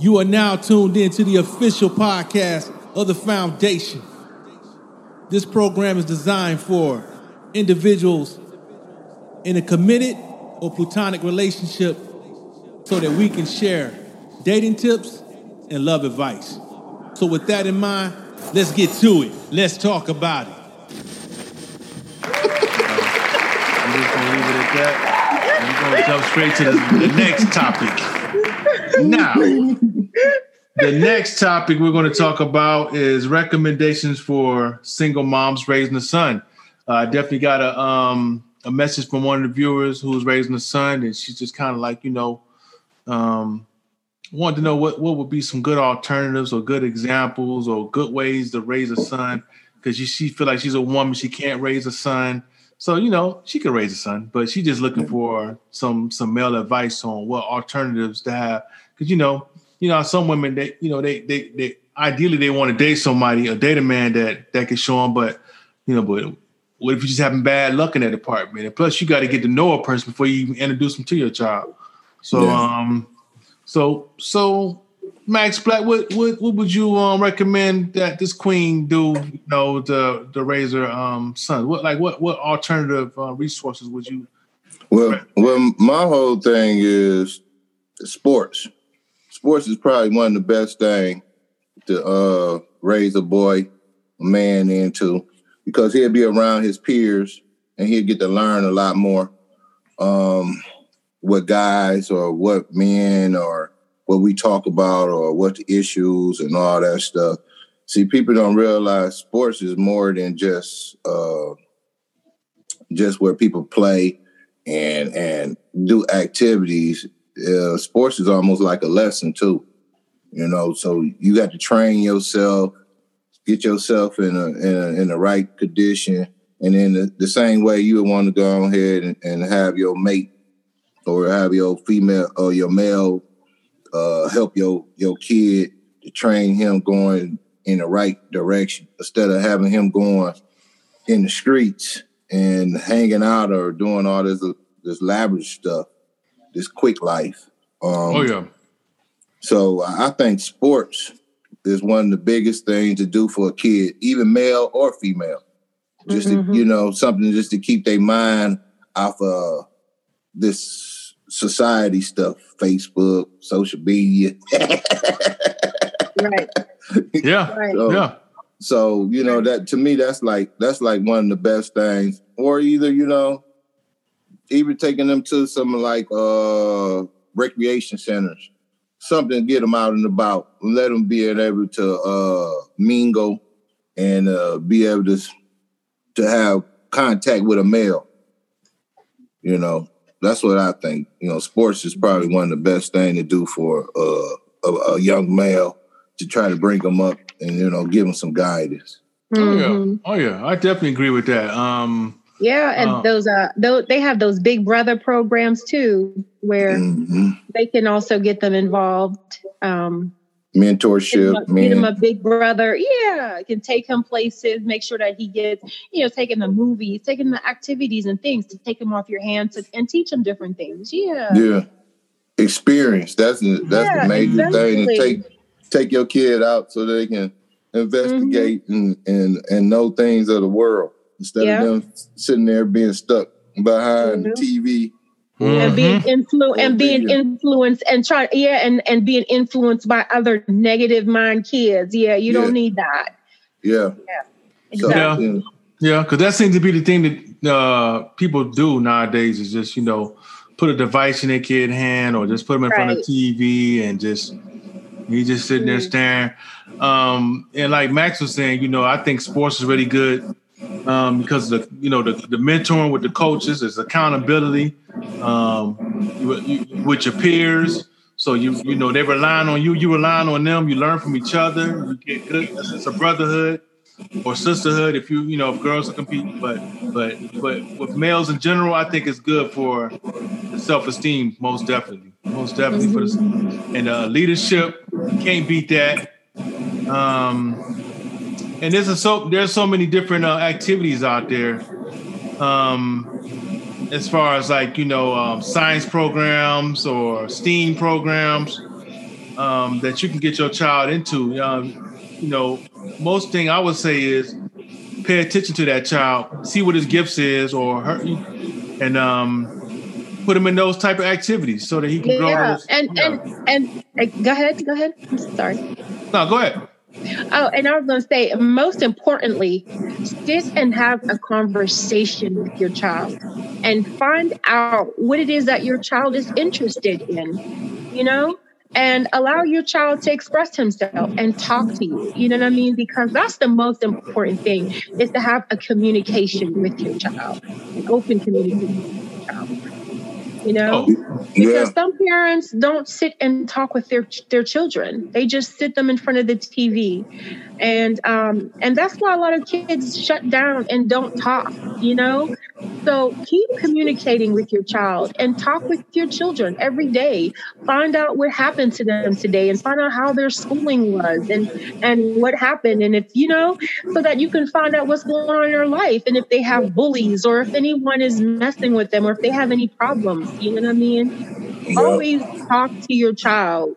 You are now tuned in to the official podcast of the Foundation. This program is designed for individuals in a committed or platonic relationship so that we can share dating tips and love advice. So, with that in mind, let's get to it. Let's talk about it. I'm just gonna leave it at that. I'm gonna jump straight to the, the next topic. Now, the next topic we're going to talk about is recommendations for single moms raising a son. Uh, I definitely got a um, a message from one of the viewers who was raising a son, and she's just kind of like, you know, um, wanted to know what what would be some good alternatives or good examples or good ways to raise a son because she, she feel like she's a woman, she can't raise a son. So you know she could raise a son, but she's just looking for some some male advice on what alternatives to have. Because you know, you know, some women they you know they they they ideally they want to date somebody or date a man that that can show them, but you know, but what if you just having bad luck in that department? And plus, you got to get to know a person before you even introduce them to your child. So, um, so so Max Black, what what what would you um recommend that this queen do? You know, the the raise her um son. What like what what alternative uh, resources would you? Well, well, my whole thing is sports. Sports is probably one of the best thing to uh, raise a boy, a man into, because he'll be around his peers and he'll get to learn a lot more. Um, what guys or what men or what we talk about or what the issues and all that stuff. See, people don't realize sports is more than just uh, just where people play and and do activities. Uh, sports is almost like a lesson too, you know. So you got to train yourself, get yourself in a in, a, in the right condition, and then the, the same way you would want to go ahead and, and have your mate or have your female or your male uh, help your your kid to train him going in the right direction instead of having him going in the streets and hanging out or doing all this this lavish stuff, this quick life. Um, Oh yeah, So I I think sports is one of the biggest things to do for a kid, even male or female. Just Mhm. to, you know, something just to keep their mind off of this society stuff, Facebook, social media. Right, yeah, right. So- yeah. So you know that to me, that's like that's like one of the best things. Or either you know, even taking them to some like uh recreation centers, something to get them out and about, let them be able to uh mingle and uh be able to to have contact with a male. You know, that's what I think. You know, sports is probably one of the best thing to do for uh, a, a young male to try to bring them up and you know give them some guidance. Oh yeah, Mhm. oh yeah. I definitely agree with that. Um, Yeah, and Oh. those uh those they have those big brother programs too where Mhm. they can also get them involved. Um get him, Mentorship, a, get him a big brother. Yeah, can take him places, make sure that he gets, you know, taking the movies, taking the activities and things to take him off your hands and, and teach him different things. Yeah. Yeah, experience. That's the, that's Yeah, the major thing. To exactly. take take your kid out so they can investigate and, and and know things of the world instead Yeah. of them sitting there being stuck behind the Mhm. TV. And being mhm. influ- and being yeah. influenced and try yeah and and being influenced by other negative mind kids. Yeah, you Yeah. don't need that. Yeah. So, Exactly. Yeah. yeah. Yeah, because that seems to be the thing that uh, people do nowadays is just you know put a device in their kid hand or just put them in front of TV and just he just sitting there Mhm. staring. Um, and like Max was saying, you know, I think sports is really good um, because the you know the, the mentoring with the coaches is accountability um, you, you, with your peers. So you you know they're relying on you, you relying on them. You learn from each other. You get good. It's a brotherhood or sisterhood if you you know if girls are competing but but but with males in general i think it's good for self-esteem most definitely most definitely for the and uh leadership you can't beat that um and there's a so there's so many different uh, activities out there um as far as like you know um, science programs or steam programs um, that you can get your child into. Um, you know, most thing I would say is pay attention to that child, see what his gifts is, or her, and um, put him in those type of activities so that he can grow. Those- and yeah. and and uh, go ahead, go ahead. I'm sorry. no, go ahead. Oh, and I was going to say, most importantly, sit and have a conversation with your child and find out what it is that your child is interested in, you know, and allow your child to express himself and talk to you. You know what I mean? Because that's the most important thing is to have a communication with your child, an open communication with your child. You know? Oh, Yeah. Because some parents don't sit and talk with their their children. They just sit them in front of the TV, and um, and that's why a lot of kids shut down and don't talk. You know, so keep communicating with your child and talk with your children every day. Find out what happened to them today, and find out how their schooling was, and and what happened, and if you know, so that you can find out what's going on in their life, and if they have bullies, or if anyone is messing with them, or if they have any problems. You know what I mean? Yeah. always talk to your child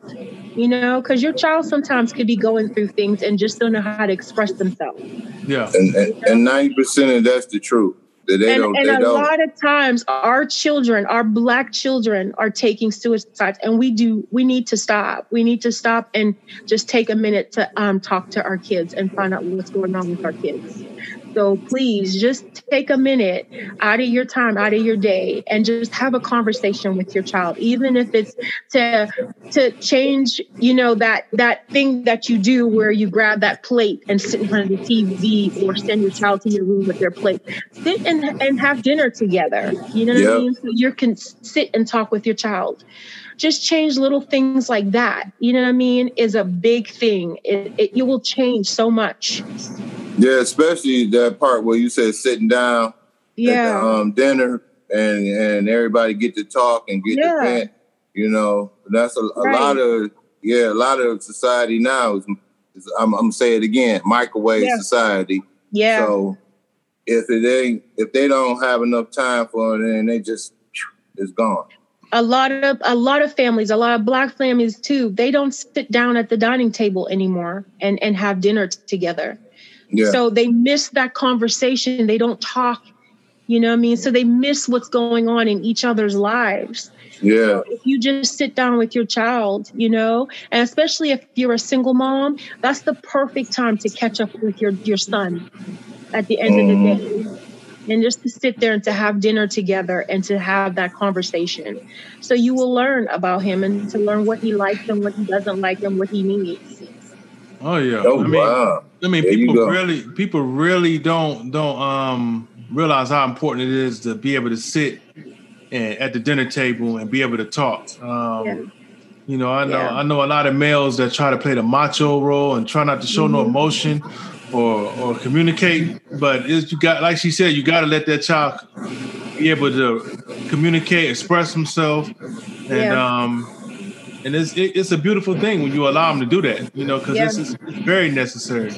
you know because your child sometimes could be going through things and just don't know how to express themselves yeah. And and- and ninety percent of that's the truth. They and, and a don't. lot of times our children our black children are taking suicides and we do we need to stop we need to stop and just take a minute to um, talk to our kids and find out what's going on with our kids so please just take a minute out of your time out of your day and just have a conversation with your child even if it's to to change you know that that thing that you do where you grab that plate and sit in front of the tv or send your child to your room with their plate. Sit and, and have dinner together. You know what i mean? So you can sit and talk with your child. Just change little things like that. You know what i mean? Is a big thing. It, it, it will change so much Yeah, especially that part where you said sitting down at yeah the, um, dinner and and everybody get to talk and get Yeah. to vent. You know, that's a, a Right. lot of yeah, a lot of society now is. is I'm, I'm gonna say it again, microwave Yeah. society. yeah So if it ain't, if they don't have enough time for it, then they just it's gone. a lot of a lot of families a lot of black families too they don't sit down at the dining table anymore and and have dinner t- together Yeah, so they miss that conversation they don't talk you know what i mean so they miss what's going on in each other's lives yeah, if you just sit down with your child, you know, and especially if you're a single mom, that's the perfect time to catch up with your your son at the end of the mm. day. And just to sit there and to have dinner together and to have that conversation. So you will learn about him and to learn what he likes and what he doesn't like and what he needs. Oh yeah. Oh I mean, wow, I mean, There people really, people really don't don't um realize how important it is to be able to sit and, at the dinner table and be able to talk. Um, Yeah. You know, I know Yeah. I know a lot of males that try to play the macho role and try not to show Mm-hmm. no emotion or or communicate. But it's, you got, like she said, you got to let that child be able to communicate, express himself, and Yeah. um, and it's it, it's a beautiful thing when you allow them to do that. You know, because Yeah. this is it's very necessary.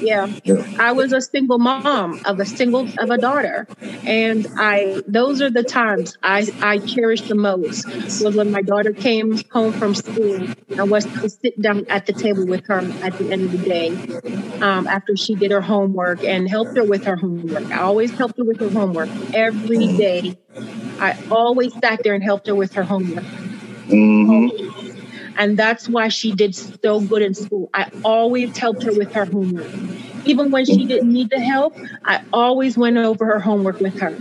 Yeah. Yeah. I was a single mom of a single of a daughter. And I those are the times I, I cherish the most was when my daughter came home from school and was to sit down at the table with her at the end of the day um, after she did her homework and helped her with her homework. I always helped her with her homework every day. I always sat there and helped her with her homework. Hmm And that's why she did so good in school. I always helped her with her homework. Even when she didn't need the help, I always went over her homework with her.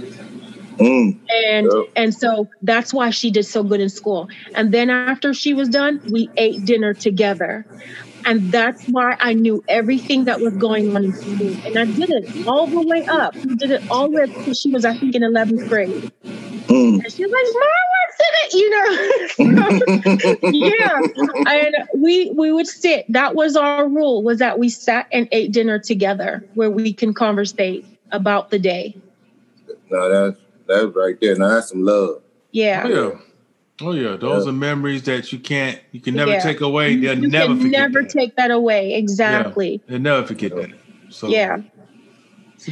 mm. And Yep. and so that's why she did so good in school. And then after she was done, we ate dinner together. And that's why I knew everything that was going on in school. And I did it all the way up. We did it all the way up she was, I think, in 11th grade. Mm. And she was like, Mom, what's in it? You know? yeah and we we would sit that was our rule was that we sat and ate dinner together where we can conversate about the day no, that's that's right there. Now that's some love. yeah Oh yeah. Oh yeah. Those Yeah. are memories that you can't you can never Yeah. take away. They'll you never can forget never that. take that away exactly They'll never forget that. So yeah it's a beautiful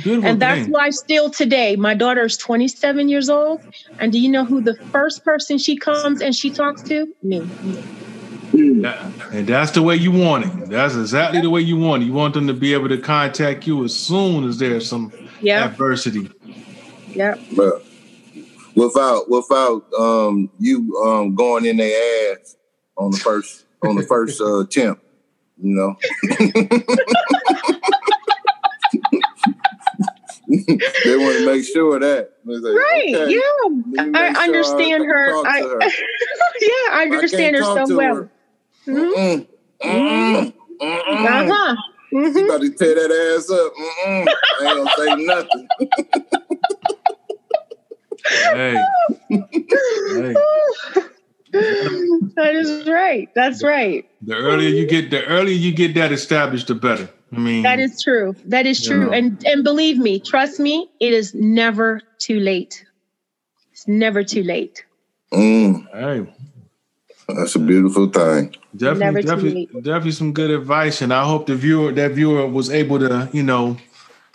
and that's thing. why still today my daughter is 27 years old and do you know who the first person she comes and she talks to me And that's the way you want it. That's exactly the way you want it. You want them to be able to contact you as soon as there's some Yeah. adversity. Yeah. But without without um you um going in their ass on the first on the first uh, attempt, you know. they want to make sure that like, Right. okay, Yeah. I sure understand I her. I, her. yeah, I understand her so well. her. Mhm. Mm, mm, mm, mm. Uh-huh. You Mhm. about to tear that ass up. Mm-mm. I ain't gonna say nothing. Hey. hey. That is right. That's right. The earlier you get the earlier you get that established, the better. I mean That is true. That is true. Yeah. And and believe me, trust me, it is never too late. It's never too late. Mm, hey. that's a beautiful thing. Definitely, Never too definitely, definitely some good advice, and I hope the viewer, that viewer, was able to, you know,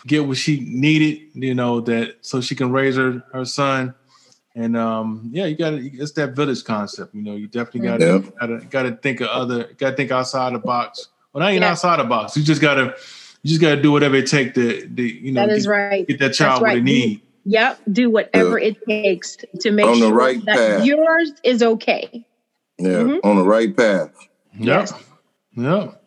get what she needed, you know, that so she can raise her her son. And um, yeah, you got to. It's that village concept, you know. You definitely got to Yeah. got to got to think of other, got to think outside the box. Well, not even Yeah. outside the box. You just got to, you just got to do whatever it takes to, to you know, That is get, right. get that child what right. they need. Yep. Do whatever it takes to make On the sure right that path. yours is okay. Yeah, Mhm. on the right path. Yep. Yep.